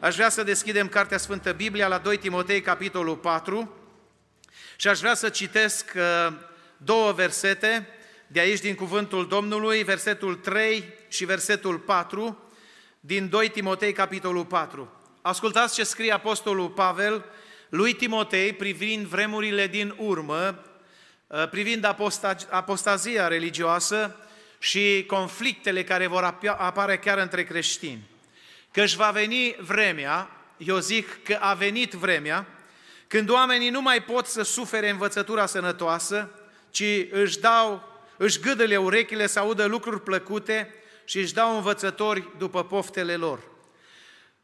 Aș vrea să deschidem Cartea Sfântă Biblia la 2 Timotei, capitolul 4, și aș vrea să citesc uh, două versete de aici din cuvântul Domnului, versetul 3 și versetul 4 din 2 Timotei, capitolul 4. Ascultați ce scrie Apostolul Pavel lui Timotei privind vremurile din urmă, uh, privind apostazia religioasă și conflictele care vor apare chiar între creștini că își va veni vremea, eu zic că a venit vremea, când oamenii nu mai pot să sufere învățătura sănătoasă, ci își dau, își gâdăle urechile să audă lucruri plăcute și își dau învățători după poftele lor.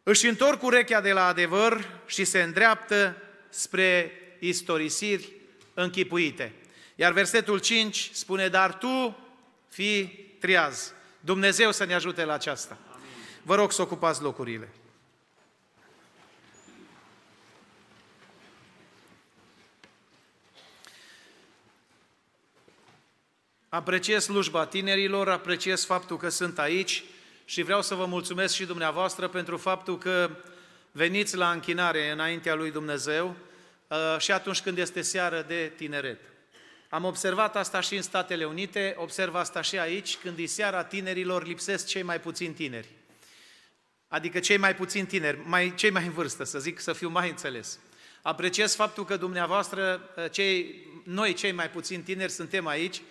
Își întorc urechea de la adevăr și se îndreaptă spre istorisiri închipuite. Iar versetul 5 spune, dar tu fii triaz. Dumnezeu să ne ajute la aceasta. Vă rog să ocupați locurile. Apreciez slujba tinerilor, apreciez faptul că sunt aici și vreau să vă mulțumesc și dumneavoastră pentru faptul că veniți la închinare înaintea lui Dumnezeu uh, și atunci când este seară de tineret. Am observat asta și în Statele Unite, observ asta și aici, când e seara tinerilor, lipsesc cei mai puțini tineri adică cei mai puțin tineri, mai, cei mai în vârstă, să zic, să fiu mai înțeles. Apreciez faptul că dumneavoastră, cei, noi cei mai puțin tineri, suntem aici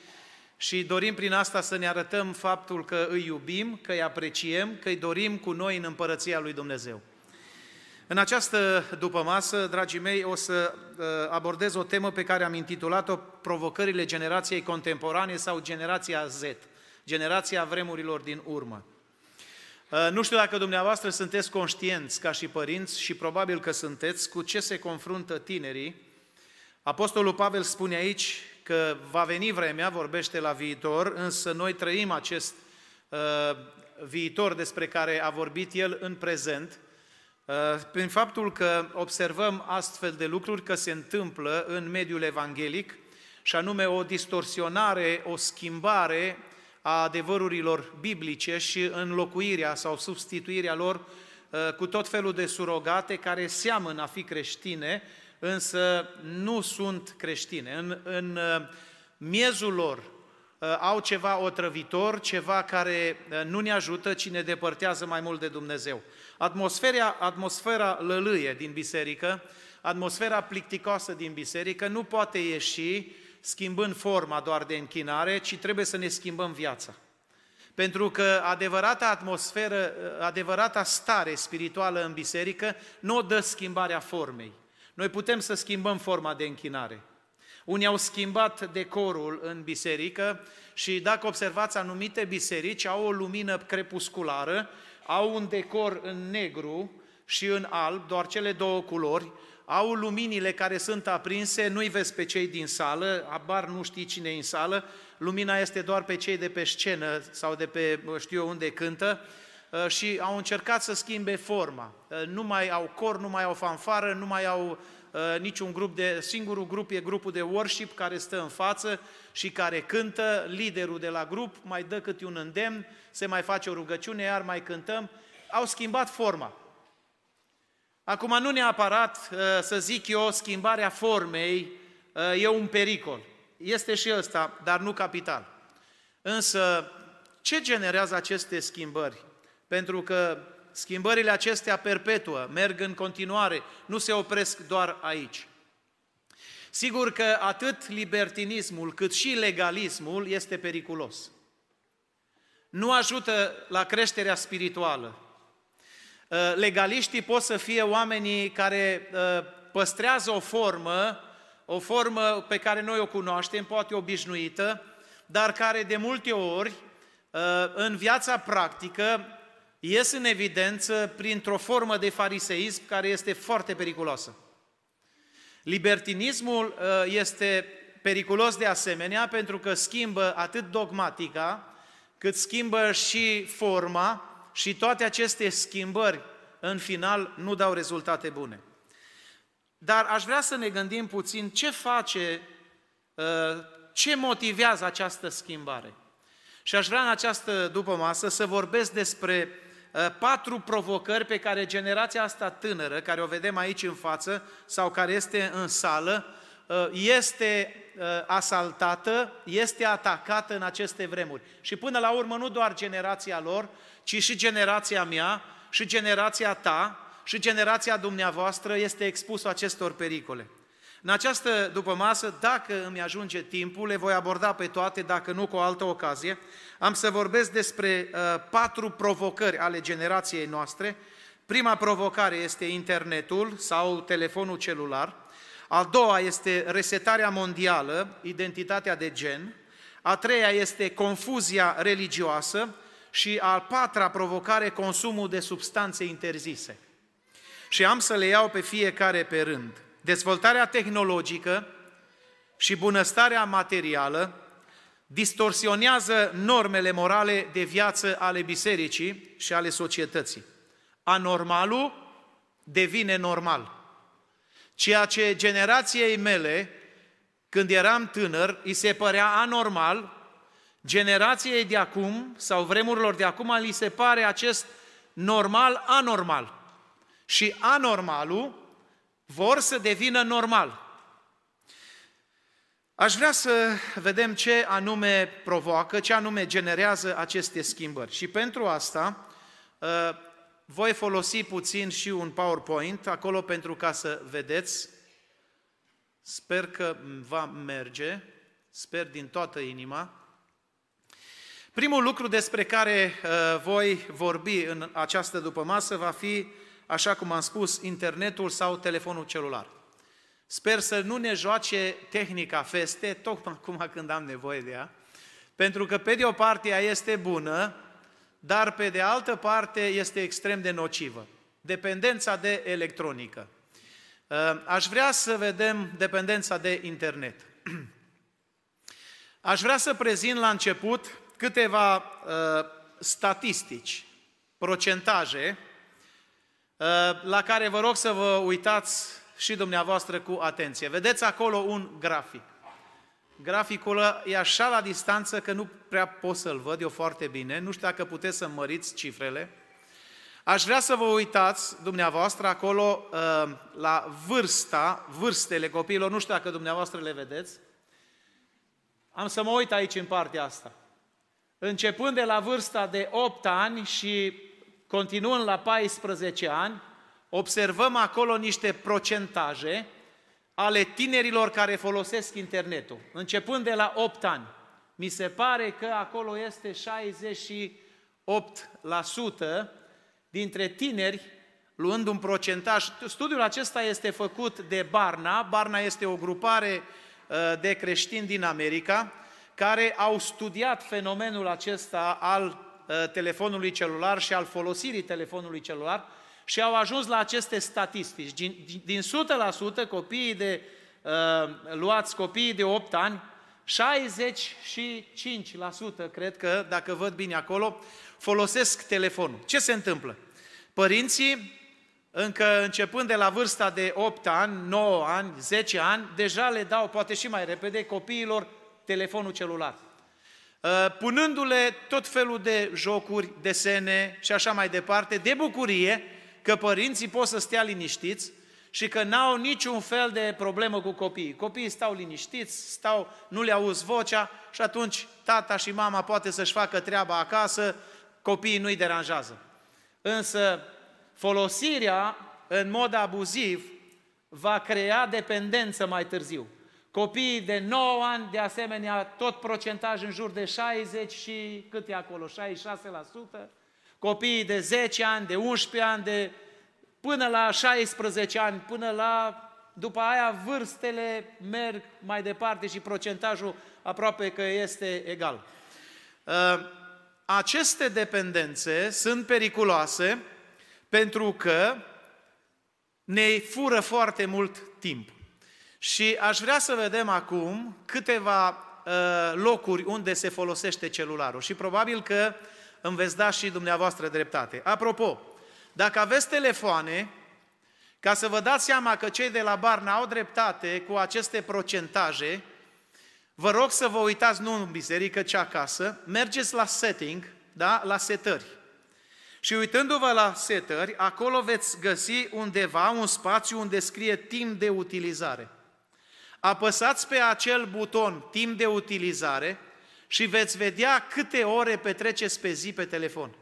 și dorim prin asta să ne arătăm faptul că îi iubim, că îi apreciem, că îi dorim cu noi în împărăția lui Dumnezeu. În această dupămasă, dragii mei, o să uh, abordez o temă pe care am intitulat-o Provocările generației contemporane sau generația Z, generația vremurilor din urmă. Uh, nu știu dacă dumneavoastră sunteți conștienți ca și părinți și probabil că sunteți cu ce se confruntă tinerii. Apostolul Pavel spune aici că va veni vremea, vorbește la viitor, însă noi trăim acest uh, viitor despre care a vorbit el în prezent, uh, prin faptul că observăm astfel de lucruri că se întâmplă în mediul evanghelic, și anume o distorsionare, o schimbare a adevărurilor biblice și înlocuirea sau substituirea lor uh, cu tot felul de surogate care seamănă a fi creștine, însă nu sunt creștine. În, în uh, miezul lor uh, au ceva otrăvitor, ceva care nu ne ajută, ci ne depărtează mai mult de Dumnezeu. Atmosfera, atmosfera lălâie din biserică, atmosfera plicticoasă din biserică nu poate ieși schimbând forma doar de închinare, ci trebuie să ne schimbăm viața. Pentru că adevărata atmosferă, adevărata stare spirituală în biserică nu o dă schimbarea formei. Noi putem să schimbăm forma de închinare. Unii au schimbat decorul în biserică și dacă observați anumite biserici au o lumină crepusculară, au un decor în negru și în alb, doar cele două culori, au luminile care sunt aprinse, nu-i vezi pe cei din sală, abar nu știi cine e în sală, lumina este doar pe cei de pe scenă sau de pe știu eu unde cântă uh, și au încercat să schimbe forma. Uh, nu mai au cor, nu mai au fanfară, nu mai au uh, niciun grup de... Singurul grup e grupul de worship care stă în față și care cântă, liderul de la grup mai dă câte un îndemn, se mai face o rugăciune, iar mai cântăm. Au schimbat forma. Acum, nu neapărat, uh, să zic eu, schimbarea formei uh, e un pericol. Este și ăsta, dar nu capital. Însă, ce generează aceste schimbări? Pentru că schimbările acestea perpetuă, merg în continuare, nu se opresc doar aici. Sigur că atât libertinismul cât și legalismul este periculos. Nu ajută la creșterea spirituală, Uh, legaliștii pot să fie oamenii care uh, păstrează o formă, o formă pe care noi o cunoaștem, poate obișnuită, dar care de multe ori uh, în viața practică ies în evidență printr-o formă de fariseism care este foarte periculoasă. Libertinismul este periculos de asemenea pentru că schimbă atât dogmatica, cât schimbă și forma, și toate aceste schimbări, în final, nu dau rezultate bune. Dar aș vrea să ne gândim puțin ce face, uh, ce motivează această schimbare. Și aș vrea în această după masă să vorbesc despre patru provocări pe care generația asta tânără, care o vedem aici în față sau care este în sală, este asaltată, este atacată în aceste vremuri. Și până la urmă nu doar generația lor, ci și generația mea și generația ta și generația dumneavoastră este expusă acestor pericole. În această după masă, dacă îmi ajunge timpul, le voi aborda pe toate, dacă nu cu o altă ocazie. Am să vorbesc despre uh, patru provocări ale generației noastre. Prima provocare este internetul sau telefonul celular. A doua este resetarea mondială, identitatea de gen. A treia este confuzia religioasă și a patra provocare, consumul de substanțe interzise. Și am să le iau pe fiecare pe rând. Dezvoltarea tehnologică și bunăstarea materială distorsionează normele morale de viață ale bisericii și ale societății. Anormalul devine normal. Ceea ce generației mele, când eram tânăr, îi se părea anormal, generației de acum sau vremurilor de acum li se pare acest normal anormal. Și anormalul vor să devină normal. Aș vrea să vedem ce anume provoacă, ce anume generează aceste schimbări. Și pentru asta ă, voi folosi puțin și un PowerPoint acolo pentru ca să vedeți. Sper că va merge, sper din toată inima. Primul lucru despre care ă, voi vorbi în această dupămasă va fi așa cum am spus, internetul sau telefonul celular. Sper să nu ne joace tehnica feste, tocmai acum când am nevoie de ea, pentru că pe de o parte ea este bună, dar pe de altă parte este extrem de nocivă. Dependența de electronică. Uh, aș vrea să vedem dependența de internet. Aș vrea să prezint la început câteva uh, statistici, procentaje Uh, la care vă rog să vă uitați și dumneavoastră cu atenție. Vedeți acolo un grafic. Graficul e așa la distanță că nu prea pot să-l văd eu foarte bine. Nu știu dacă puteți să măriți cifrele. Aș vrea să vă uitați dumneavoastră acolo uh, la vârsta, vârstele copiilor. Nu știu dacă dumneavoastră le vedeți. Am să mă uit aici în partea asta. Începând de la vârsta de 8 ani și continuând la 14 ani, observăm acolo niște procentaje ale tinerilor care folosesc internetul, începând de la 8 ani. Mi se pare că acolo este 68% dintre tineri luând un procentaj. Studiul acesta este făcut de Barna. Barna este o grupare uh, de creștini din America care au studiat fenomenul acesta al Uh, telefonului celular și al folosirii telefonului celular și au ajuns la aceste statistici. Din, din 100% copiii de, uh, luați copiii de 8 ani, 65% cred că, dacă văd bine acolo, folosesc telefonul. Ce se întâmplă? Părinții, încă începând de la vârsta de 8 ani, 9 ani, 10 ani, deja le dau, poate și mai repede, copiilor telefonul celular. Uh, punându-le tot felul de jocuri, desene și așa mai departe, de bucurie că părinții pot să stea liniștiți și că n-au niciun fel de problemă cu copiii. Copiii stau liniștiți, stau, nu le auzi vocea și atunci tata și mama poate să-și facă treaba acasă, copiii nu-i deranjează. Însă folosirea în mod abuziv va crea dependență mai târziu. Copiii de 9 ani, de asemenea, tot procentaj în jur de 60 și cât e acolo, 66%. Copiii de 10 ani, de 11 ani, de până la 16 ani, până la după aia vârstele merg mai departe și procentajul aproape că este egal. Uh, aceste dependențe sunt periculoase pentru că ne fură foarte mult timp. Și aș vrea să vedem acum câteva uh, locuri unde se folosește celularul și probabil că îmi veți da și dumneavoastră dreptate. Apropo, dacă aveți telefoane, ca să vă dați seama că cei de la Barna au dreptate cu aceste procentaje, vă rog să vă uitați nu în biserică, ci acasă, mergeți la setting, da? la setări. Și uitându-vă la setări, acolo veți găsi undeva un spațiu unde scrie timp de utilizare. Apăsați pe acel buton timp de utilizare și veți vedea câte ore petreceți pe zi pe telefon.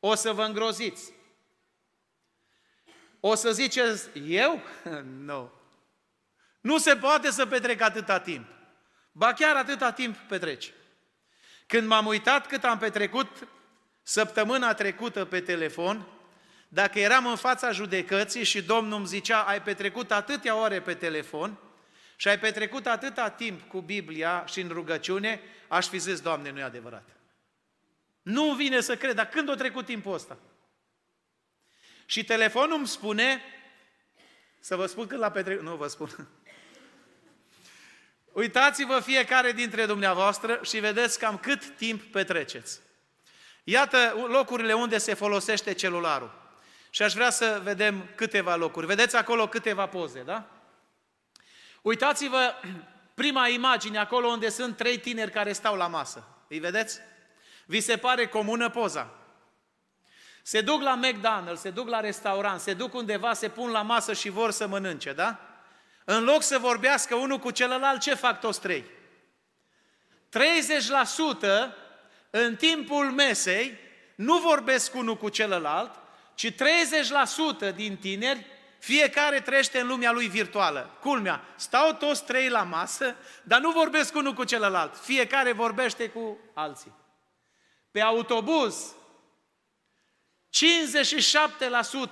O să vă îngroziți. O să ziceți, eu? Nu. Nu se poate să petrec atâta timp. Ba chiar atâta timp petreci. Când m-am uitat cât am petrecut săptămâna trecută pe telefon, dacă eram în fața judecății și Domnul îmi zicea, ai petrecut atâtea ore pe telefon și ai petrecut atâta timp cu Biblia și în rugăciune, aș fi zis, Doamne, nu e adevărat. Nu vine să cred, dar când a trecut timpul ăsta? Și telefonul îmi spune, să vă spun când l-a petrecut, nu vă spun. Uitați-vă fiecare dintre dumneavoastră și vedeți cam cât timp petreceți. Iată locurile unde se folosește celularul. Și aș vrea să vedem câteva locuri. Vedeți acolo câteva poze, da? Uitați-vă prima imagine, acolo unde sunt trei tineri care stau la masă. Îi vedeți? Vi se pare comună poza? Se duc la McDonald's, se duc la restaurant, se duc undeva, se pun la masă și vor să mănânce, da? În loc să vorbească unul cu celălalt, ce fac toți trei? 30% în timpul mesei nu vorbesc unul cu celălalt, ci 30% din tineri, fiecare trăiește în lumea lui virtuală. Culmea, stau toți trei la masă, dar nu vorbesc unul cu celălalt. Fiecare vorbește cu alții. Pe autobuz,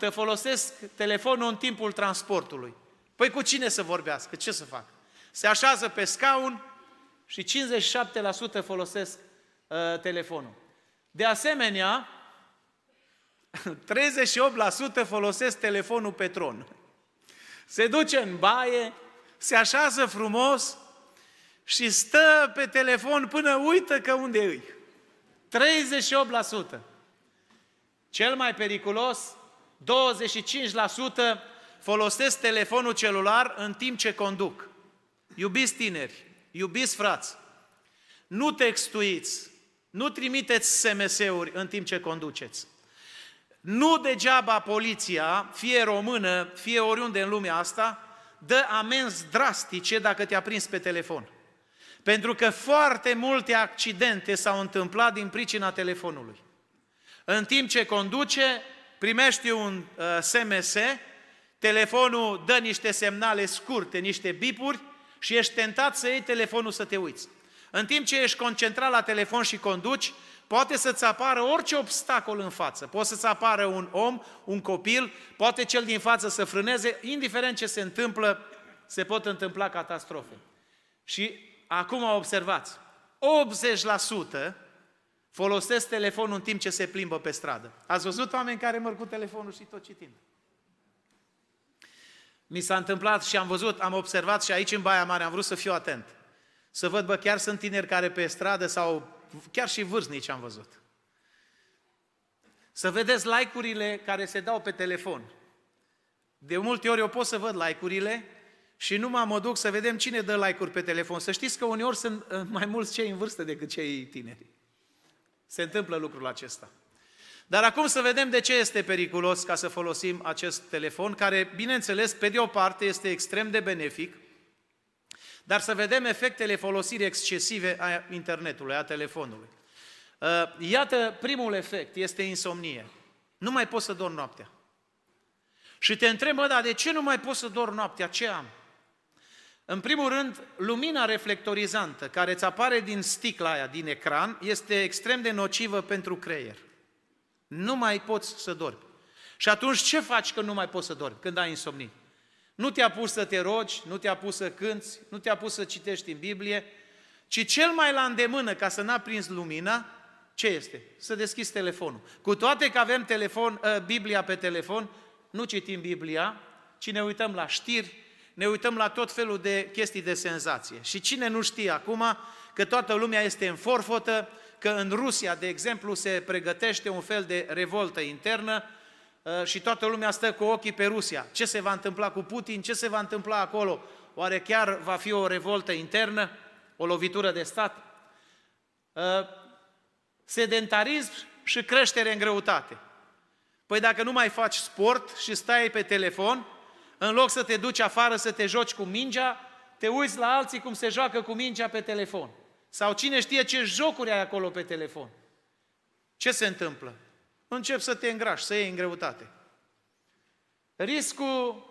57% folosesc telefonul în timpul transportului. Păi cu cine să vorbească? Ce să fac? Se așează pe scaun și 57% folosesc uh, telefonul. De asemenea, 38% folosesc telefonul pe tron. Se duce în baie, se așează frumos și stă pe telefon până uită că unde îi. 38%. Cel mai periculos, 25% folosesc telefonul celular în timp ce conduc. Iubiți tineri, iubiți frați, nu textuiți, nu trimiteți SMS-uri în timp ce conduceți. Nu degeaba poliția, fie română, fie oriunde în lumea asta, dă amenzi drastice dacă te-a prins pe telefon. Pentru că foarte multe accidente s-au întâmplat din pricina telefonului. În timp ce conduce, primești un uh, SMS, telefonul dă niște semnale scurte, niște bipuri și ești tentat să iei telefonul să te uiți. În timp ce ești concentrat la telefon și conduci, poate să-ți apară orice obstacol în față. Poate să-ți apară un om, un copil, poate cel din față să frâneze, indiferent ce se întâmplă, se pot întâmpla catastrofe. Și acum observați, 80% folosesc telefonul în timp ce se plimbă pe stradă. Ați văzut oameni care merg cu telefonul și tot citind? Mi s-a întâmplat și am văzut, am observat și aici în Baia Mare, am vrut să fiu atent. Să văd, bă, chiar sunt tineri care pe stradă sau chiar și vârstnici am văzut. Să vedeți like-urile care se dau pe telefon. De multe ori eu pot să văd like-urile și nu mă duc să vedem cine dă like-uri pe telefon. Să știți că uneori sunt uh, mai mulți cei în vârstă decât cei tineri. Se întâmplă lucrul acesta. Dar acum să vedem de ce este periculos ca să folosim acest telefon, care, bineînțeles, pe de o parte este extrem de benefic, dar să vedem efectele folosirii excesive a internetului, a telefonului. Uh, iată, primul efect este insomnie. Nu mai poți să dormi noaptea. Și te întreb, bă, dar de ce nu mai poți să dormi noaptea? Ce am? În primul rând, lumina reflectorizantă care îți apare din sticla aia, din ecran, este extrem de nocivă pentru creier. Nu mai poți să dormi. Și atunci ce faci când nu mai poți să dormi, când ai insomnie? Nu te-a pus să te rogi, nu te-a pus să cânți, nu te-a pus să citești în Biblie, ci cel mai la îndemână ca să n-a prins lumina, ce este? Să deschizi telefonul. Cu toate că avem telefon, uh, Biblia pe telefon, nu citim Biblia, ci ne uităm la știri, ne uităm la tot felul de chestii de senzație. Și cine nu știe acum că toată lumea este în forfotă, că în Rusia, de exemplu, se pregătește un fel de revoltă internă uh, și toată lumea stă cu ochii pe Rusia. Ce se va întâmpla cu Putin? Ce se va întâmpla acolo? Oare chiar va fi o revoltă internă? O lovitură de stat? Uh, sedentarism și creștere în greutate. Păi dacă nu mai faci sport și stai pe telefon, în loc să te duci afară să te joci cu mingea, te uiți la alții cum se joacă cu mingea pe telefon. Sau cine știe ce jocuri ai acolo pe telefon. Ce se întâmplă? Încep să te îngrași, să iei în greutate. Riscul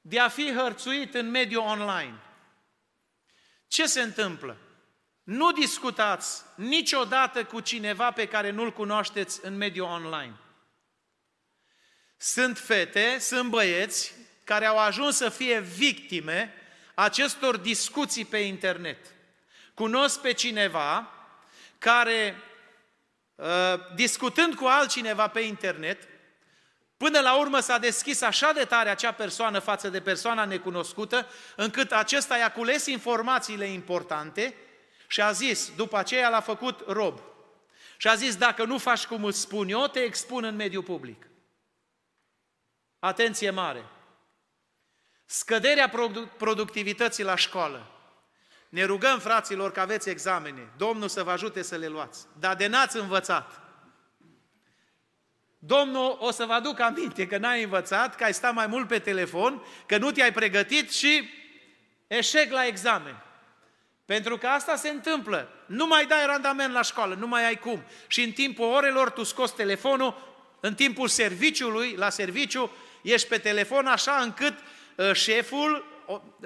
de a fi hărțuit în mediul online. Ce se întâmplă? Nu discutați niciodată cu cineva pe care nu-l cunoașteți în mediul online. Sunt fete, sunt băieți care au ajuns să fie victime acestor discuții pe internet. Cunosc pe cineva care, uh, discutând cu altcineva pe internet, Până la urmă s-a deschis așa de tare acea persoană față de persoana necunoscută, încât acesta i-a cules informațiile importante și a zis, după aceea l-a făcut rob. Și a zis, dacă nu faci cum îți spun eu, te expun în mediul public. Atenție mare! Scăderea productivității la școală. Ne rugăm, fraților, că aveți examene. Domnul să vă ajute să le luați. Dar de n-ați învățat. Domnul o să vă aduc aminte că n-ai învățat, că ai stat mai mult pe telefon, că nu te-ai pregătit și eșec la examen. Pentru că asta se întâmplă. Nu mai dai randament la școală, nu mai ai cum. Și în timpul orelor tu scoți telefonul, în timpul serviciului, la serviciu, ești pe telefon așa încât uh, șeful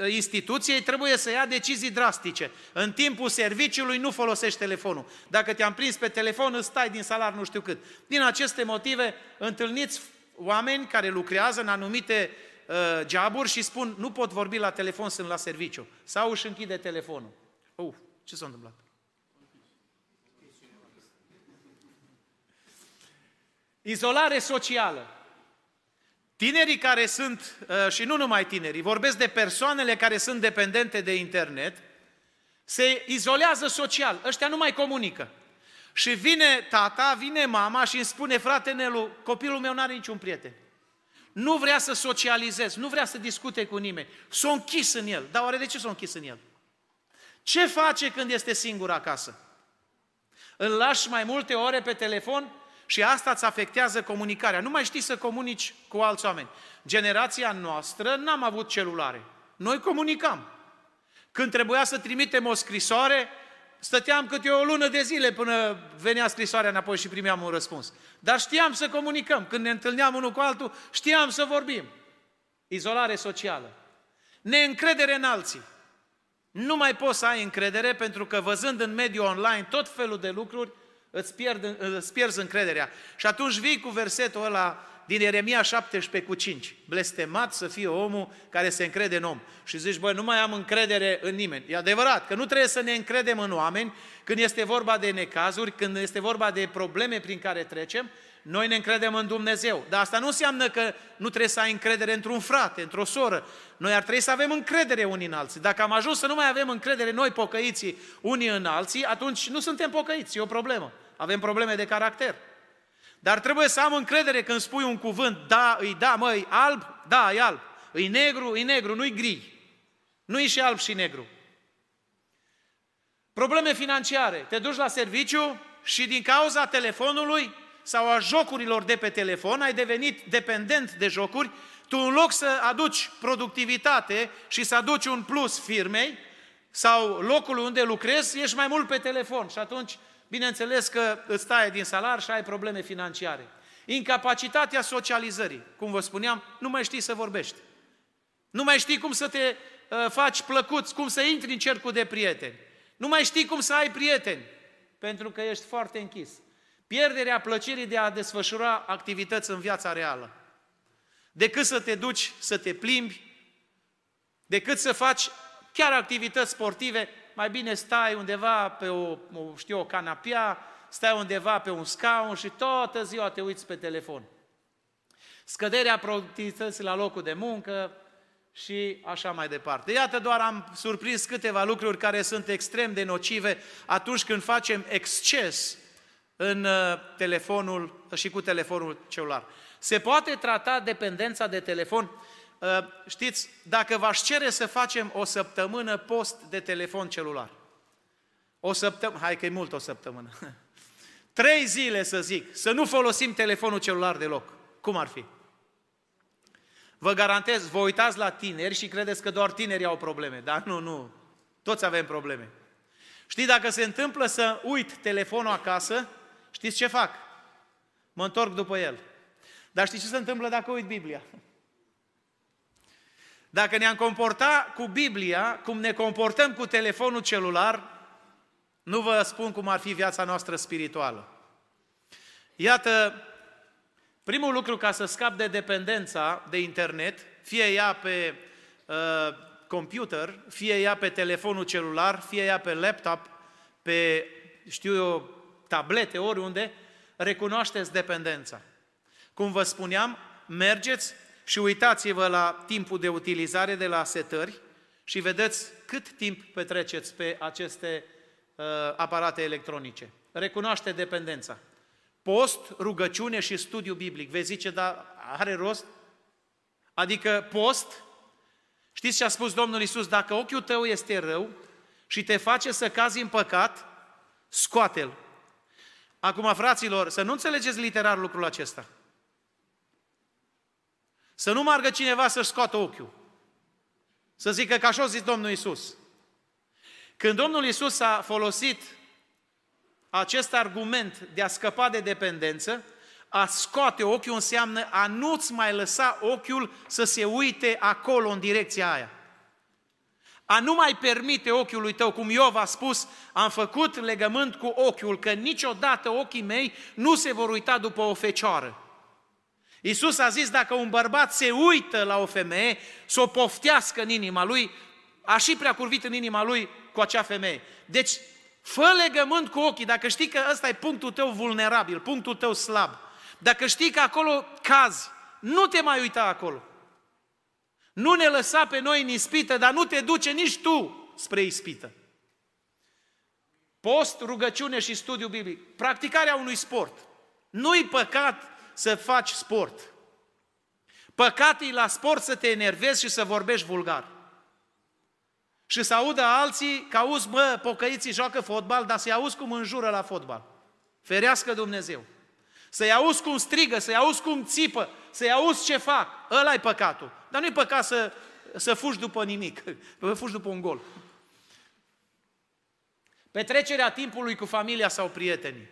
instituției trebuie să ia decizii drastice. În timpul serviciului nu folosești telefonul. Dacă te-am prins pe telefon, îți stai din salar nu știu cât. Din aceste motive, întâlniți oameni care lucrează în anumite uh, joburi și spun, nu pot vorbi la telefon, sunt la serviciu. Sau își închide telefonul. Uf, ce s-a întâmplat? Izolare socială. Tinerii care sunt, uh, și nu numai tinerii, vorbesc de persoanele care sunt dependente de internet, se izolează social, ăștia nu mai comunică. Și vine tata, vine mama și îmi spune, frate Nelu, copilul meu nu are niciun prieten. Nu vrea să socializez, nu vrea să discute cu nimeni. S-a închis în el. Dar oare de ce s-a închis în el? Ce face când este singur acasă? Îl lași mai multe ore pe telefon? Și asta îți afectează comunicarea. Nu mai știi să comunici cu alți oameni. Generația noastră n-am avut celulare. Noi comunicam. Când trebuia să trimitem o scrisoare, stăteam câte o lună de zile până venea scrisoarea înapoi și primeam un răspuns. Dar știam să comunicăm. Când ne întâlneam unul cu altul, știam să vorbim. Izolare socială. Neîncredere în alții. Nu mai poți să ai încredere pentru că văzând în mediul online tot felul de lucruri, îți, pierd, îți pierzi încrederea. Și atunci vii cu versetul ăla din Ieremia 17 cu 5. Blestemat să fie omul care se încrede în om. Și zici, băi, nu mai am încredere în nimeni. E adevărat că nu trebuie să ne încredem în oameni când este vorba de necazuri, când este vorba de probleme prin care trecem, noi ne încredem în Dumnezeu. Dar asta nu înseamnă că nu trebuie să ai încredere într-un frate, într-o soră. Noi ar trebui să avem încredere unii în alții. Dacă am ajuns să nu mai avem încredere noi pocăiții unii în alții, atunci nu suntem pocăiți, e o problemă avem probleme de caracter. Dar trebuie să am încredere când spui un cuvânt, da, îi da, măi, alb, da, e alb. Îi negru, îi negru, nu-i gri. Nu-i și alb și negru. Probleme financiare. Te duci la serviciu și din cauza telefonului sau a jocurilor de pe telefon ai devenit dependent de jocuri, tu în loc să aduci productivitate și să aduci un plus firmei sau locul unde lucrezi, ești mai mult pe telefon și atunci Bineînțeles că îți taie din salar și ai probleme financiare. Incapacitatea socializării. Cum vă spuneam, nu mai știi să vorbești. Nu mai știi cum să te uh, faci plăcuți, cum să intri în cercul de prieteni. Nu mai știi cum să ai prieteni, pentru că ești foarte închis. Pierderea plăcerii de a desfășura activități în viața reală. Decât să te duci să te plimbi, decât să faci chiar activități sportive, mai bine stai undeva pe o, o știu, o canapea, stai undeva pe un scaun și toată ziua te uiți pe telefon. Scăderea productivității la locul de muncă și așa mai departe. Iată, doar am surprins câteva lucruri care sunt extrem de nocive atunci când facem exces în uh, telefonul și cu telefonul celular. Se poate trata dependența de telefon Ă, știți, dacă v-aș cere să facem o săptămână post de telefon celular, o săptămână, hai că e mult o săptămână, trei zile să zic, să nu folosim telefonul celular deloc. Cum ar fi? Vă garantez, vă uitați la tineri și credeți că doar tinerii au probleme. Dar nu, nu. Toți avem probleme. Știți, dacă se întâmplă să uit telefonul acasă, știți ce fac? Mă întorc după el. Dar știți ce se întâmplă dacă uit Biblia? Dacă ne-am comporta cu Biblia, cum ne comportăm cu telefonul celular, nu vă spun cum ar fi viața noastră spirituală. Iată, primul lucru ca să scap de dependența de internet, fie ea pe uh, computer, fie ea pe telefonul celular, fie ea pe laptop, pe, știu eu, tablete, oriunde, recunoașteți dependența. Cum vă spuneam, mergeți și uitați-vă la timpul de utilizare de la setări și vedeți cât timp petreceți pe aceste uh, aparate electronice. Recunoaște dependența. Post, rugăciune și studiu biblic. Vezi zice, dar are rost? Adică post, știți ce a spus Domnul Isus? Dacă ochiul tău este rău și te face să cazi în păcat, scoate-l. Acum, fraților, să nu înțelegeți literar lucrul acesta. Să nu margă cineva să-și scoată ochiul. Să zică că așa a zis Domnul Isus. Când Domnul Isus a folosit acest argument de a scăpa de dependență, a scoate ochiul înseamnă a nu-ți mai lăsa ochiul să se uite acolo în direcția aia. A nu mai permite ochiului tău, cum Iov a spus, am făcut legământ cu ochiul, că niciodată ochii mei nu se vor uita după o fecioară. Iisus a zis, dacă un bărbat se uită la o femeie, să o poftească în inima lui, a și prea curvit în inima lui cu acea femeie. Deci, fă legământ cu ochii, dacă știi că ăsta e punctul tău vulnerabil, punctul tău slab, dacă știi că acolo cazi, nu te mai uita acolo. Nu ne lăsa pe noi în ispită, dar nu te duce nici tu spre ispită. Post, rugăciune și studiu biblic. Practicarea unui sport. Nu-i păcat să faci sport. Păcat e la sport să te enervezi și să vorbești vulgar. Și să audă alții că auzi, mă, pocăiții joacă fotbal, dar să-i auzi cum înjură la fotbal. Ferească Dumnezeu. Să-i auzi cum strigă, să-i auzi cum țipă, să-i auzi ce fac. ăla e păcatul. Dar nu-i păcat să, să fugi după nimic, să fugi după un gol. Petrecerea timpului cu familia sau prietenii.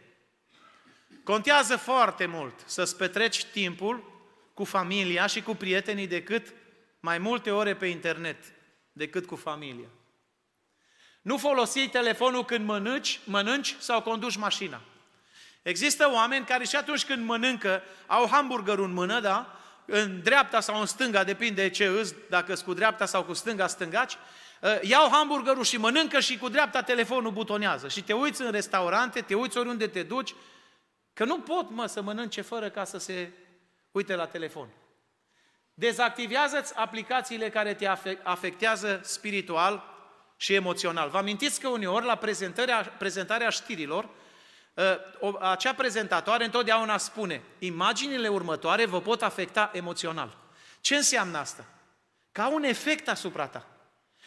Contează foarte mult să-ți petreci timpul cu familia și cu prietenii decât mai multe ore pe internet decât cu familia. Nu folosi telefonul când mănânci, mănânci sau conduci mașina. Există oameni care și atunci când mănâncă, au hamburgerul în mână, da? În dreapta sau în stânga, depinde ce îți, dacă cu dreapta sau cu stânga stângaci, ă, iau hamburgerul și mănâncă și cu dreapta telefonul butonează. Și te uiți în restaurante, te uiți oriunde te duci, că nu pot, mă, să mănânce fără ca să se uite la telefon. Dezactivează-ți aplicațiile care te afectează spiritual și emoțional. Vă amintiți că uneori la prezentarea, prezentarea știrilor, ă, acea prezentatoare întotdeauna spune, imaginile următoare vă pot afecta emoțional. Ce înseamnă asta? Ca un efect asupra ta.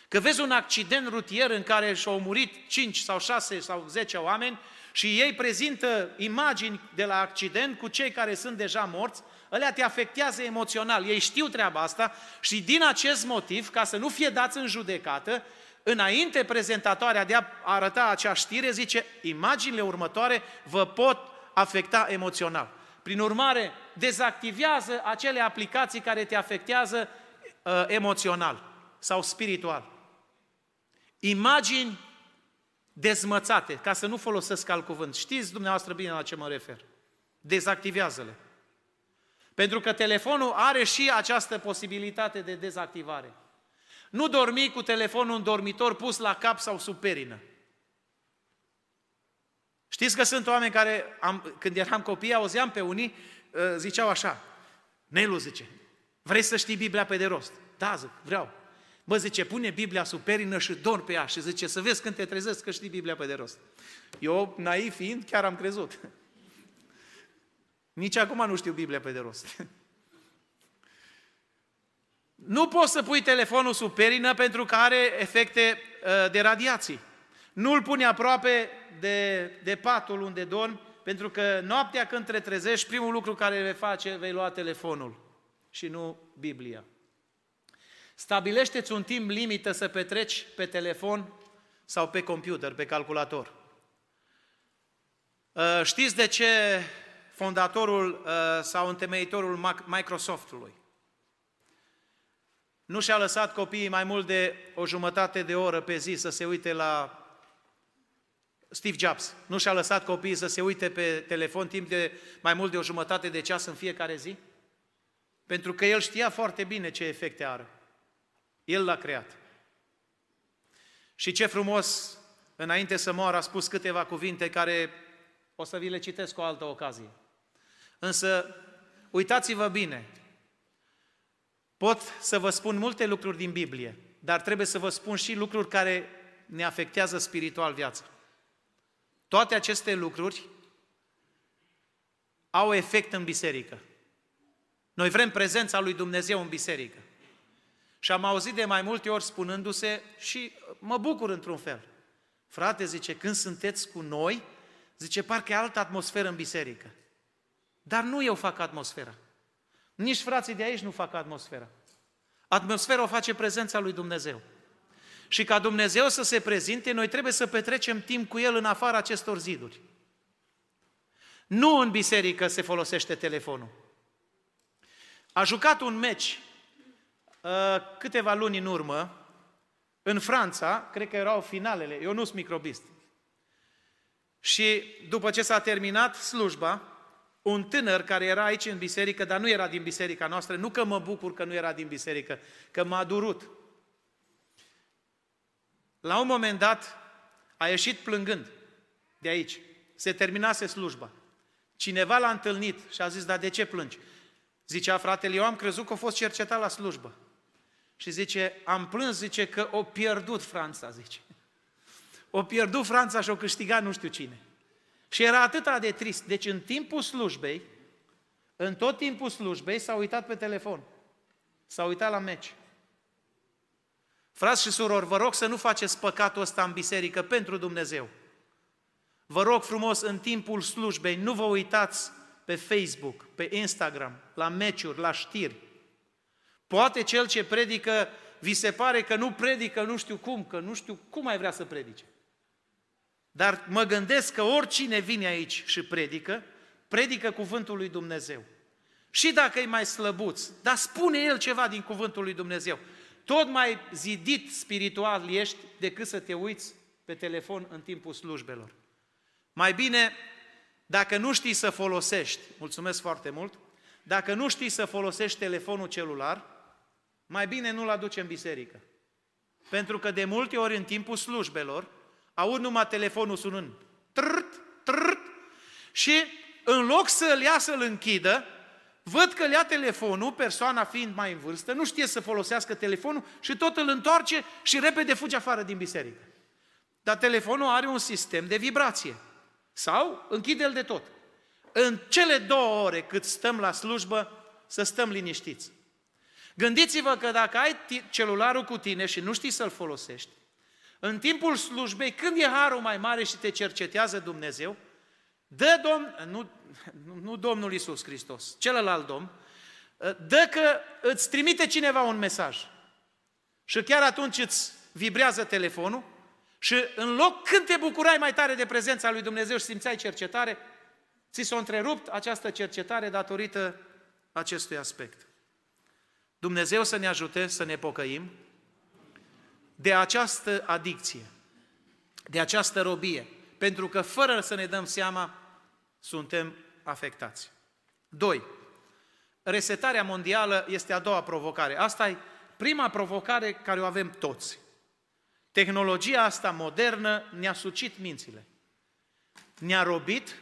Că vezi un accident rutier în care și-au murit 5 sau 6 sau 10 oameni și ei prezintă imagini de la accident cu cei care sunt deja morți, ălea te afectează emoțional. Ei știu treaba asta și din acest motiv, ca să nu fie dați în judecată, înainte prezentatoarea de a arăta acea știre, zice, imaginile următoare vă pot afecta emoțional. Prin urmare, dezactivează acele aplicații care te afectează uh, emoțional sau spiritual. Imagini dezmățate, ca să nu folosesc alt cuvânt. Știți dumneavoastră bine la ce mă refer. Dezactivează-le. Pentru că telefonul are și această posibilitate de dezactivare. Nu dormi cu telefonul în dormitor pus la cap sau sub perină. Știți că sunt oameni care, am, când eram copii, auzeam pe unii, uh, ziceau așa, Nelu zice, vrei să știi Biblia pe de rost? Da, zic, vreau. Bă, zice, pune Biblia sub perină și dorm pe ea și zice, să vezi când te trezesc că știi Biblia pe de rost. Eu, naiv fiind, chiar am crezut. Nici acum nu știu Biblia pe de rost. Nu poți să pui telefonul sub perină pentru că are efecte uh, de radiații. Nu-l pune aproape de, de patul unde dormi Pentru că noaptea când te trezești, primul lucru care vei face, vei lua telefonul și nu Biblia. Stabilește-ți un timp limită să petreci pe telefon sau pe computer, pe calculator. Uh, știți de ce fondatorul uh, sau întemeitorul Microsoftului nu și-a lăsat copiii mai mult de o jumătate de oră pe zi să se uite la Steve Jobs. Nu și-a lăsat copiii să se uite pe telefon timp de mai mult de o jumătate de ceas în fiecare zi? Pentru că el știa foarte bine ce efecte are. El l-a creat. Și ce frumos, înainte să moară, a spus câteva cuvinte care o să vi le citesc cu o altă ocazie. Însă, uitați-vă bine, pot să vă spun multe lucruri din Biblie, dar trebuie să vă spun și lucruri care ne afectează spiritual viața. Toate aceste lucruri au efect în biserică. Noi vrem prezența lui Dumnezeu în biserică. Și am auzit de mai multe ori spunându-se și mă bucur într-un fel. Frate, zice, când sunteți cu noi, zice, parcă e altă atmosferă în biserică. Dar nu eu fac atmosfera. Nici frații de aici nu fac atmosfera. Atmosfera o face prezența lui Dumnezeu. Și ca Dumnezeu să se prezinte, noi trebuie să petrecem timp cu El în afara acestor ziduri. Nu în biserică se folosește telefonul. A jucat un meci uh, câteva luni în urmă, în Franța, cred că erau finalele, eu nu sunt microbist. Și după ce s-a terminat slujba, un tânăr care era aici în biserică, dar nu era din biserica noastră, nu că mă bucur că nu era din biserică, că m-a durut. La un moment dat a ieșit plângând de aici. Se terminase slujba. Cineva l-a întâlnit și a zis, dar de ce plângi? Zicea fratele, eu am crezut că a fost cercetat la slujbă. Și zice, am plâns, zice, că o pierdut Franța, zice. O pierdut Franța și o câștigat nu știu cine. Și era atât de trist. Deci în timpul slujbei, în tot timpul slujbei, s-a uitat pe telefon. S-a uitat la meci. Frați și surori, vă rog să nu faceți păcatul ăsta în biserică pentru Dumnezeu. Vă rog frumos, în timpul slujbei, nu vă uitați pe Facebook, pe Instagram, la meciuri, la știri. Poate cel ce predică, vi se pare că nu predică nu știu cum, că nu știu cum mai vrea să predice. Dar mă gândesc că oricine vine aici și predică, predică cuvântul lui Dumnezeu. Și dacă e mai slăbuț, dar spune el ceva din cuvântul lui Dumnezeu. Tot mai zidit spiritual ești decât să te uiți pe telefon în timpul slujbelor. Mai bine, dacă nu știi să folosești, mulțumesc foarte mult, dacă nu știi să folosești telefonul celular, mai bine nu-l aduce în biserică. Pentru că de multe ori în timpul slujbelor, aud numai telefonul sunând. Trrt, trrt, și în loc să-l ia să-l închidă, văd că le ia telefonul, persoana fiind mai în vârstă, nu știe să folosească telefonul și tot îl întoarce și repede fuge afară din biserică. Dar telefonul are un sistem de vibrație. Sau închide-l de tot. În cele două ore cât stăm la slujbă, să stăm liniștiți. Gândiți-vă că dacă ai celularul cu tine și nu știi să-l folosești, în timpul slujbei, când e harul mai mare și te cercetează Dumnezeu, dă Domn, nu, nu Domnul Isus Hristos, celălalt Domn, dă că îți trimite cineva un mesaj. Și chiar atunci îți vibrează telefonul și în loc când te bucurai mai tare de prezența lui Dumnezeu și simțeai cercetare, ți s-a întrerupt această cercetare datorită acestui aspect. Dumnezeu să ne ajute să ne pocăim de această adicție, de această robie, pentru că fără să ne dăm seama, suntem afectați. 2. Resetarea mondială este a doua provocare. Asta e prima provocare care o avem toți. Tehnologia asta modernă ne-a sucit mințile. Ne-a robit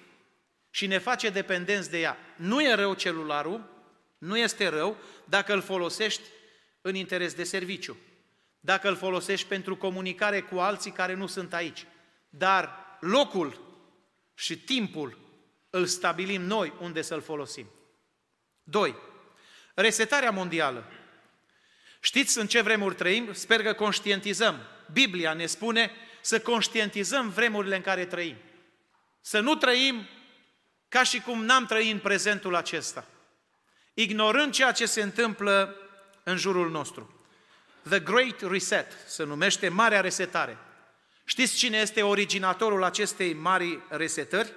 și ne face dependenți de ea. Nu e rău celularul, nu este rău dacă îl folosești în interes de serviciu, dacă îl folosești pentru comunicare cu alții care nu sunt aici. Dar locul și timpul îl stabilim noi unde să-l folosim. 2. Resetarea mondială. Știți în ce vremuri trăim? Sper că conștientizăm. Biblia ne spune să conștientizăm vremurile în care trăim. Să nu trăim ca și cum n-am trăit în prezentul acesta, ignorând ceea ce se întâmplă în jurul nostru. The Great Reset se numește Marea Resetare. Știți cine este originatorul acestei mari resetări?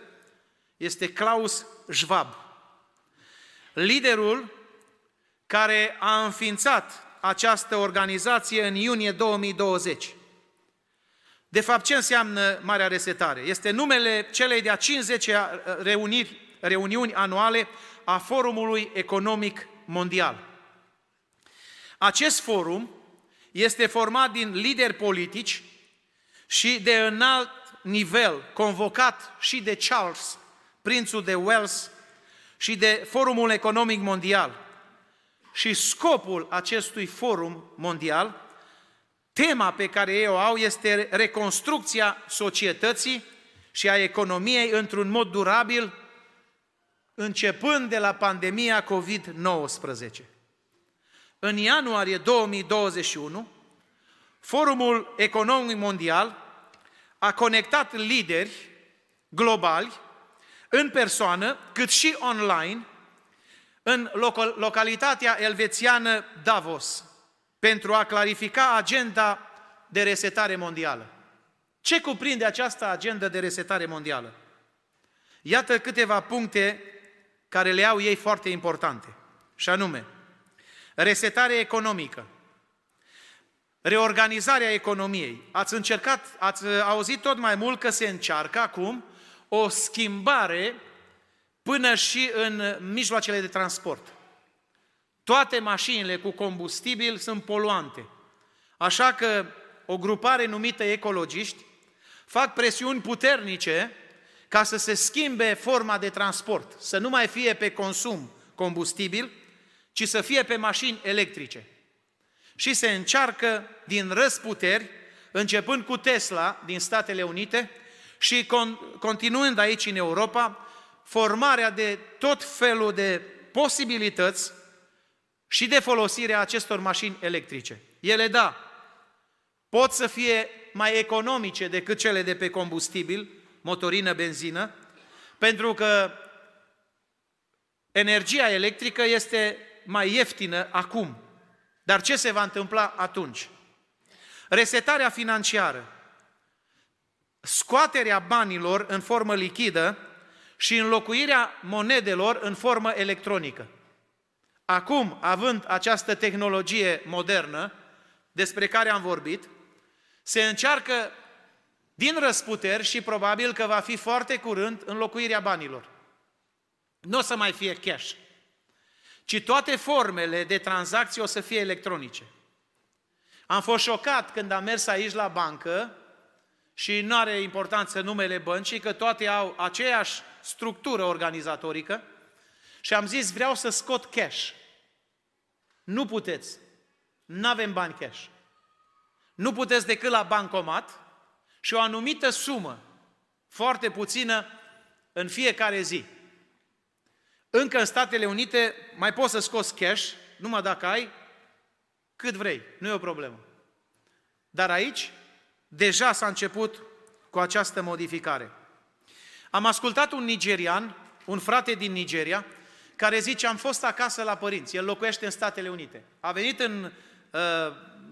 Este Klaus Schwab. Liderul care a înființat această organizație în iunie 2020. De fapt, ce înseamnă Marea Resetare? Este numele celei de-a 50 reuniri, reuniuni anuale a Forumului Economic Mondial. Acest forum este format din lideri politici și de înalt nivel, convocat și de Charles, prințul de Wales, și de Forumul Economic Mondial. Și scopul acestui forum mondial, tema pe care ei o au este reconstrucția societății și a economiei într-un mod durabil, începând de la pandemia COVID-19. În ianuarie 2021, Forumul Economic Mondial a conectat lideri globali în persoană, cât și online, în localitatea elvețiană Davos, pentru a clarifica agenda de resetare mondială. Ce cuprinde această agendă de resetare mondială? Iată câteva puncte care le au ei foarte importante, și anume, resetare economică, reorganizarea economiei. Ați încercat, ați auzit tot mai mult că se încearcă acum o schimbare până și în mijloacele de transport. Toate mașinile cu combustibil sunt poluante. Așa că o grupare numită ecologiști fac presiuni puternice ca să se schimbe forma de transport, să nu mai fie pe consum combustibil, ci să fie pe mașini electrice. Și se încearcă din răsputeri, începând cu Tesla din Statele Unite și con- continuând aici în Europa, formarea de tot felul de posibilități și de folosire a acestor mașini electrice. Ele, da, pot să fie mai economice decât cele de pe combustibil, motorină, benzină, pentru că energia electrică este mai ieftină acum. Dar ce se va întâmpla atunci? Resetarea financiară, scoaterea banilor în formă lichidă și înlocuirea monedelor în formă electronică. Acum, având această tehnologie modernă despre care am vorbit, se încearcă din răsputeri și probabil că va fi foarte curând înlocuirea banilor. Nu o să mai fie cash, ci toate formele de tranzacții o să fie electronice. Am fost șocat când am mers aici la bancă și nu are importanță numele băncii, că toate au aceeași structură organizatorică și am zis vreau să scot cash. Nu puteți. Nu avem bani cash. Nu puteți decât la bancomat și o anumită sumă, foarte puțină, în fiecare zi. Încă în Statele Unite mai poți să scoți cash, numai dacă ai cât vrei, nu e o problemă. Dar aici deja s-a început cu această modificare. Am ascultat un nigerian, un frate din Nigeria, care zice, am fost acasă la părinți, el locuiește în Statele Unite. A venit în uh,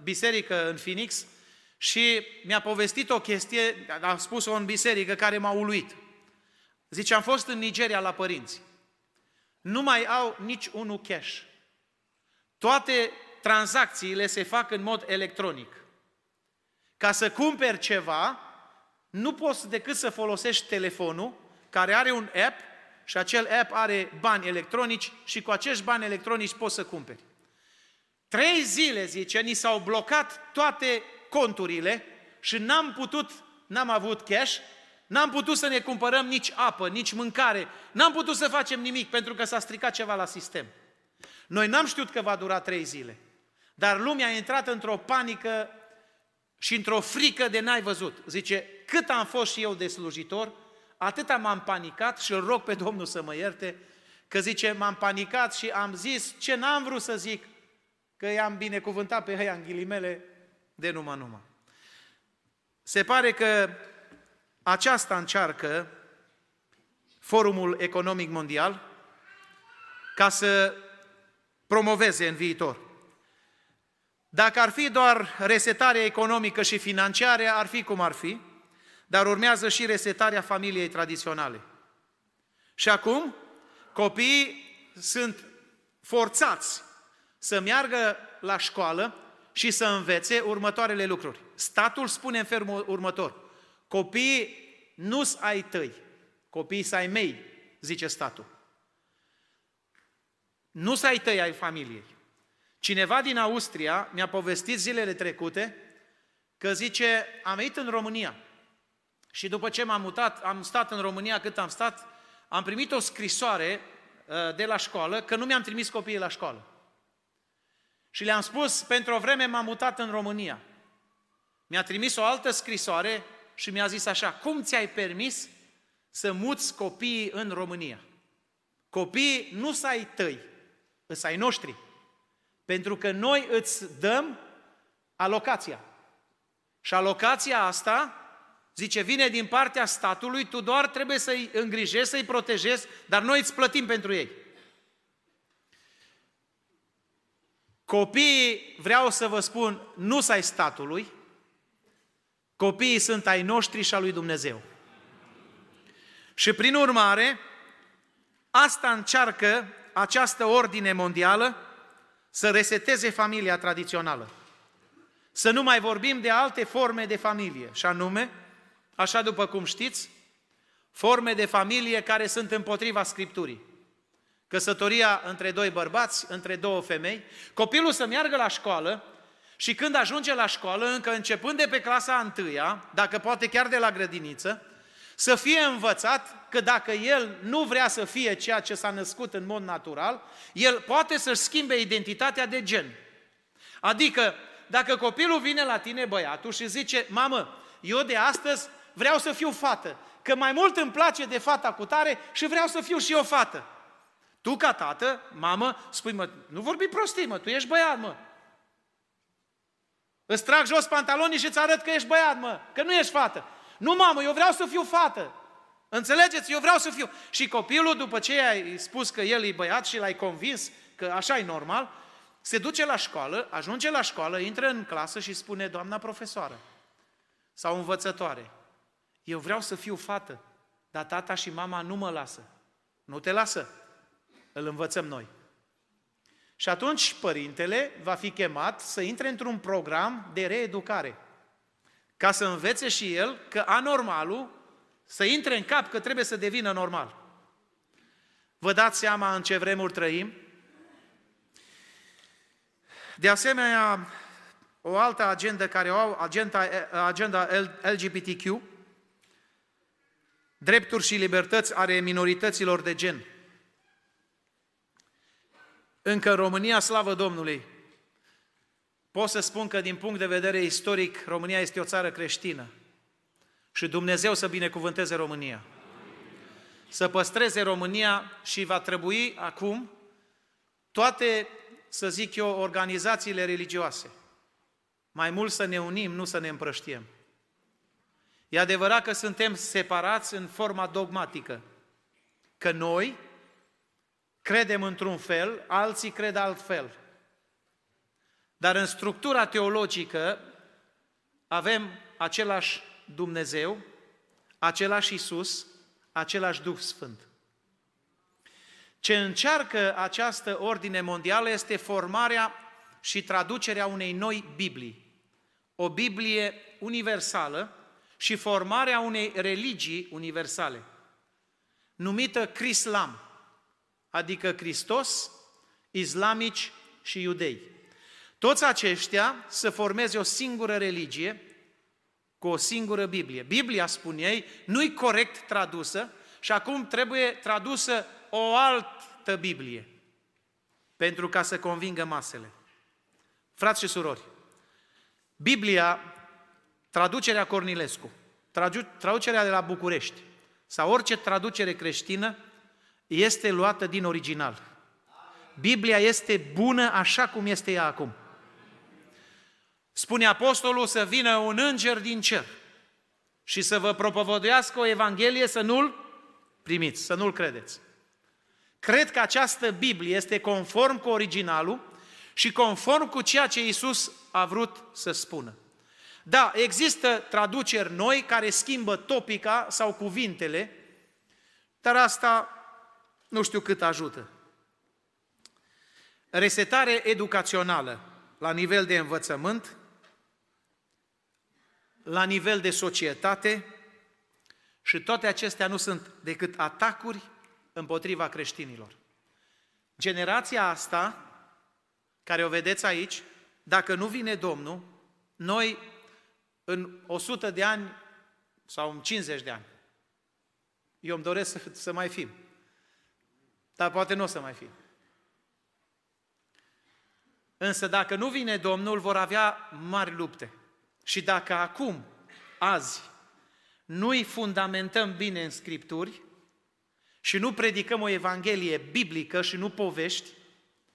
biserică în Phoenix și mi-a povestit o chestie, a spus-o în biserică, care m-a uluit. Zice, am fost în Nigeria la părinți. Nu mai au nici unul cash. Toate tranzacțiile se fac în mod electronic. Ca să cumperi ceva, nu poți decât să folosești telefonul, care are un app și acel app are bani electronici și cu acești bani electronici poți să cumperi. Trei zile, zice, ni s-au blocat toate conturile și n-am putut, n-am avut cash, n-am putut să ne cumpărăm nici apă, nici mâncare, n-am putut să facem nimic pentru că s-a stricat ceva la sistem. Noi n-am știut că va dura trei zile, dar lumea a intrat într-o panică și într-o frică de n-ai văzut. Zice, cât am fost și eu de slujitor, atât m-am panicat și îl rog pe Domnul să mă ierte, că zice, m-am panicat și am zis ce n-am vrut să zic, că i-am binecuvântat pe ei în ghilimele de numai numai. Se pare că aceasta încearcă Forumul Economic Mondial ca să promoveze în viitor. Dacă ar fi doar resetarea economică și financiară, ar fi cum ar fi, dar urmează și resetarea familiei tradiționale. Și acum, copiii sunt forțați să meargă la școală și să învețe următoarele lucruri. Statul spune în felul următor, copiii nu sunt ai tăi, copiii sunt ai mei, zice statul. Nu sunt ai tăi ai familiei. Cineva din Austria mi-a povestit zilele trecute că zice, am venit în România și după ce m-am mutat, am stat în România cât am stat, am primit o scrisoare uh, de la școală că nu mi-am trimis copiii la școală. Și le-am spus, pentru o vreme m-am mutat în România. Mi-a trimis o altă scrisoare și mi-a zis așa, cum ți-ai permis să muți copiii în România? Copiii nu să ai tăi, îți ai noștri. Pentru că noi îți dăm alocația. Și alocația asta, zice, vine din partea statului, tu doar trebuie să-i îngrijești, să-i protejezi, dar noi îți plătim pentru ei. Copiii, vreau să vă spun, nu să ai statului, copiii sunt ai noștri și a lui Dumnezeu. Și prin urmare, asta încearcă această ordine mondială să reseteze familia tradițională. Să nu mai vorbim de alte forme de familie, și anume, așa după cum știți, forme de familie care sunt împotriva Scripturii. Căsătoria între doi bărbați, între două femei, copilul să meargă la școală și când ajunge la școală, încă începând de pe clasa întâia, dacă poate chiar de la grădiniță, să fie învățat că dacă el nu vrea să fie ceea ce s-a născut în mod natural, el poate să-și schimbe identitatea de gen. Adică, dacă copilul vine la tine, băiatul, și zice, mamă, eu de astăzi vreau să fiu fată, că mai mult îmi place de fata cu tare și vreau să fiu și eu fată. Tu ca tată, mamă, spui, mă, nu vorbi prostii, mă, tu ești băiat, mă. Îți trag jos pantalonii și îți arăt că ești băiat, mă, că nu ești fată. Nu, mamă, eu vreau să fiu fată. Înțelegeți? Eu vreau să fiu. Și copilul, după ce ai spus că el e băiat și l-ai convins că așa e normal, se duce la școală, ajunge la școală, intră în clasă și spune, doamna profesoară sau învățătoare, eu vreau să fiu fată, dar tata și mama nu mă lasă. Nu te lasă. Îl învățăm noi. Și atunci părintele va fi chemat să intre într-un program de reeducare, ca să învețe și el că anormalul să intre în cap că trebuie să devină normal. Vă dați seama în ce vremuri trăim? De asemenea, o altă agendă care o au, agenda, agenda LGBTQ, drepturi și libertăți ale minorităților de gen. Încă în România, slavă Domnului, pot să spun că din punct de vedere istoric, România este o țară creștină. Și Dumnezeu să binecuvânteze România. Să păstreze România și va trebui acum toate, să zic eu, organizațiile religioase. Mai mult să ne unim, nu să ne împrăștiem. E adevărat că suntem separați în forma dogmatică. Că noi credem într-un fel, alții cred altfel. Dar în structura teologică avem același Dumnezeu, același Isus, același Duh Sfânt. Ce încearcă această ordine mondială este formarea și traducerea unei noi Biblii. O Biblie universală și formarea unei religii universale, numită Crislam, adică Hristos, islamici și iudei. Toți aceștia să formeze o singură religie, cu o singură Biblie. Biblia, spun ei, nu-i corect tradusă și acum trebuie tradusă o altă Biblie pentru ca să convingă masele. Frați și surori, Biblia, traducerea Cornilescu, traducerea de la București sau orice traducere creștină este luată din original. Biblia este bună așa cum este ea acum. Spune apostolul să vină un înger din cer și să vă propovăduiască o evanghelie să nu-l primiți, să nu-l credeți. Cred că această Biblie este conform cu originalul și conform cu ceea ce Isus a vrut să spună. Da, există traduceri noi care schimbă topica sau cuvintele, dar asta nu știu cât ajută. Resetare educațională la nivel de învățământ, la nivel de societate și toate acestea nu sunt decât atacuri împotriva creștinilor. Generația asta, care o vedeți aici, dacă nu vine Domnul, noi în 100 de ani sau în 50 de ani, eu îmi doresc să, să mai fim, dar poate nu o să mai fim. Însă dacă nu vine Domnul, vor avea mari lupte. Și dacă acum, azi, nu-i fundamentăm bine în Scripturi și nu predicăm o Evanghelie biblică și nu povești,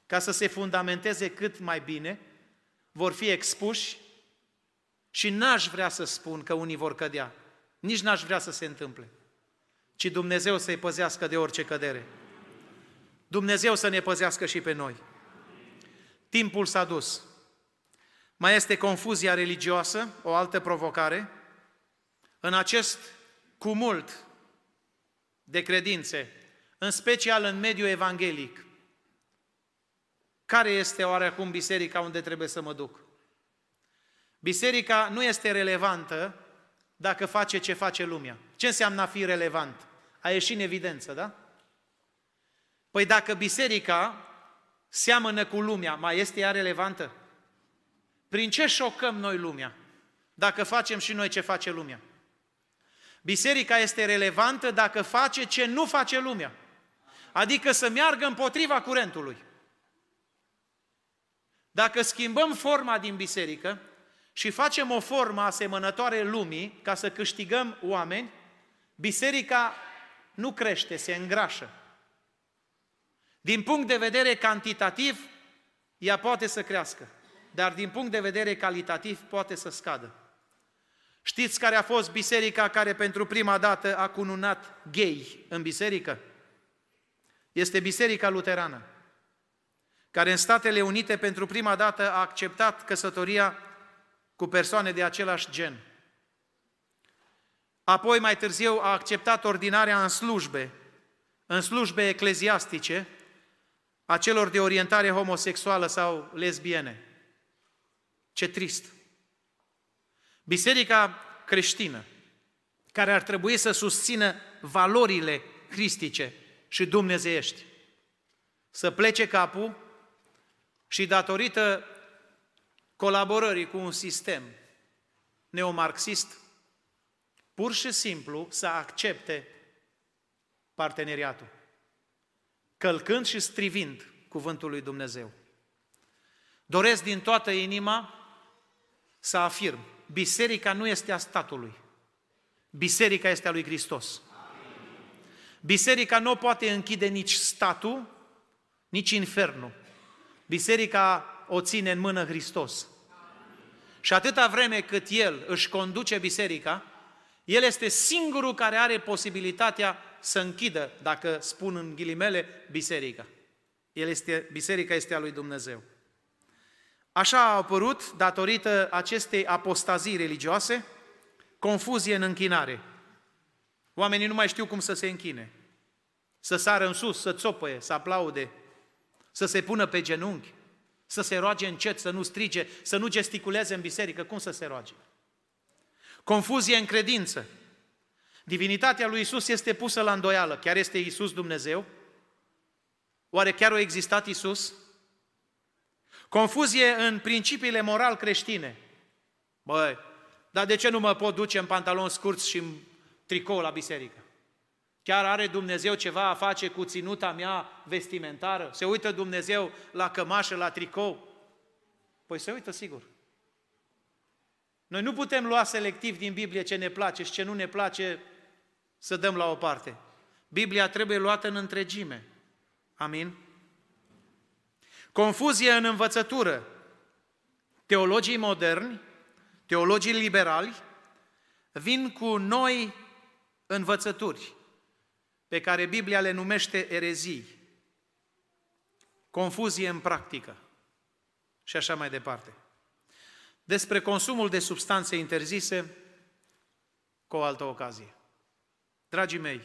ca să se fundamenteze cât mai bine, vor fi expuși și n-aș vrea să spun că unii vor cădea. Nici n-aș vrea să se întâmple. Ci Dumnezeu să-i păzească de orice cădere. Dumnezeu să ne păzească și pe noi. Timpul s-a dus. Mai este confuzia religioasă, o altă provocare. În acest cumult de credințe, în special în mediul evanghelic, care este oarecum biserica unde trebuie să mă duc? Biserica nu este relevantă dacă face ce face lumea. Ce înseamnă a fi relevant? A ieșit în evidență, da? Păi dacă biserica seamănă cu lumea, mai este ea relevantă? Prin ce șocăm noi lumea? Dacă facem și noi ce face lumea. Biserica este relevantă dacă face ce nu face lumea. Adică să meargă împotriva curentului. Dacă schimbăm forma din biserică și facem o formă asemănătoare lumii ca să câștigăm oameni, biserica nu crește, se îngrașă. Din punct de vedere cantitativ, ea poate să crească, dar din punct de vedere calitativ poate să scadă. Știți care a fost biserica care pentru prima dată a cununat gay în biserică? Este Biserica Luterană, care în Statele Unite pentru prima dată a acceptat căsătoria cu persoane de același gen. Apoi, mai târziu, a acceptat ordinarea în slujbe, în slujbe ecleziastice, a celor de orientare homosexuală sau lesbiene. Ce trist! Biserica creștină, care ar trebui să susțină valorile cristice și dumnezeiești, să plece capul și datorită colaborării cu un sistem neomarxist, pur și simplu să accepte parteneriatul, călcând și strivind cuvântul lui Dumnezeu. Doresc din toată inima să afirm, biserica nu este a statului, biserica este a lui Hristos. Biserica nu poate închide nici statul, nici infernul. Biserica o ține în mână Hristos. Și atâta vreme cât El își conduce biserica, El este singurul care are posibilitatea să închidă, dacă spun în ghilimele, biserica. El este, biserica este a lui Dumnezeu. Așa a apărut, datorită acestei apostazii religioase, confuzie în închinare. Oamenii nu mai știu cum să se închine. Să sară în sus, să țopăie, să aplaude, să se pună pe genunchi, să se roage încet, să nu strige, să nu gesticuleze în biserică. Cum să se roage? Confuzie în credință. Divinitatea lui Isus este pusă la îndoială. Chiar este Isus Dumnezeu? Oare chiar a existat Isus? Confuzie în principiile moral creștine. Băi, dar de ce nu mă pot duce în pantaloni scurți și în tricou la biserică? Chiar are Dumnezeu ceva a face cu ținuta mea vestimentară? Se uită Dumnezeu la cămașă, la tricou? Păi se uită sigur. Noi nu putem lua selectiv din Biblie ce ne place și ce nu ne place să dăm la o parte. Biblia trebuie luată în întregime. Amin? Confuzie în învățătură. Teologii moderni, teologii liberali, vin cu noi învățături, pe care Biblia le numește erezii, confuzie în practică și așa mai departe. Despre consumul de substanțe interzise cu o altă ocazie. Dragii mei,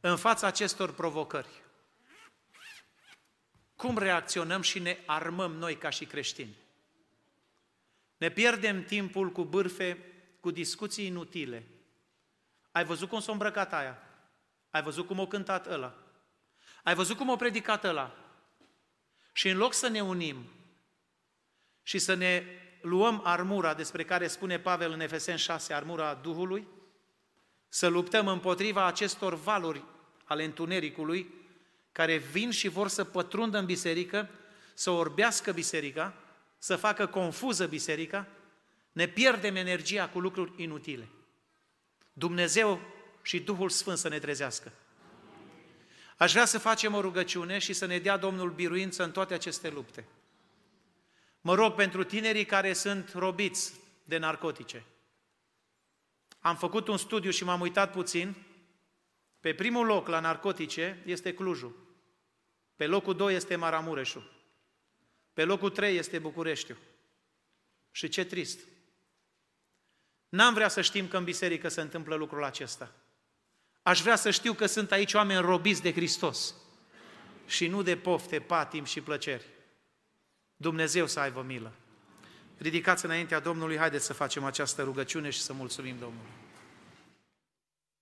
în fața acestor provocări, cum reacționăm și ne armăm noi ca și creștini? Ne pierdem timpul cu bârfe, cu discuții inutile. Ai văzut cum s-a îmbrăcat aia? Ai văzut cum o cântat ăla? Ai văzut cum o predicat ăla? Și în loc să ne unim și să ne luăm armura despre care spune Pavel în Efesen 6, armura Duhului, să luptăm împotriva acestor valuri ale întunericului care vin și vor să pătrundă în biserică, să orbească biserica, să facă confuză biserica, ne pierdem energia cu lucruri inutile. Dumnezeu și Duhul Sfânt să ne trezească. Aș vrea să facem o rugăciune și să ne dea Domnul biruință în toate aceste lupte. Mă rog pentru tinerii care sunt robiți de narcotice. Am făcut un studiu și m-am uitat puțin. Pe primul loc la narcotice este Clujul. Pe locul 2 este Maramureșul. Pe locul 3 este Bucureștiul. Și ce trist. N-am vrea să știm că în biserică se întâmplă lucrul acesta. Aș vrea să știu că sunt aici oameni robiți de Hristos și nu de pofte, patim și plăceri. Dumnezeu să aibă milă. Ridicați înaintea Domnului, haideți să facem această rugăciune și să mulțumim Domnului.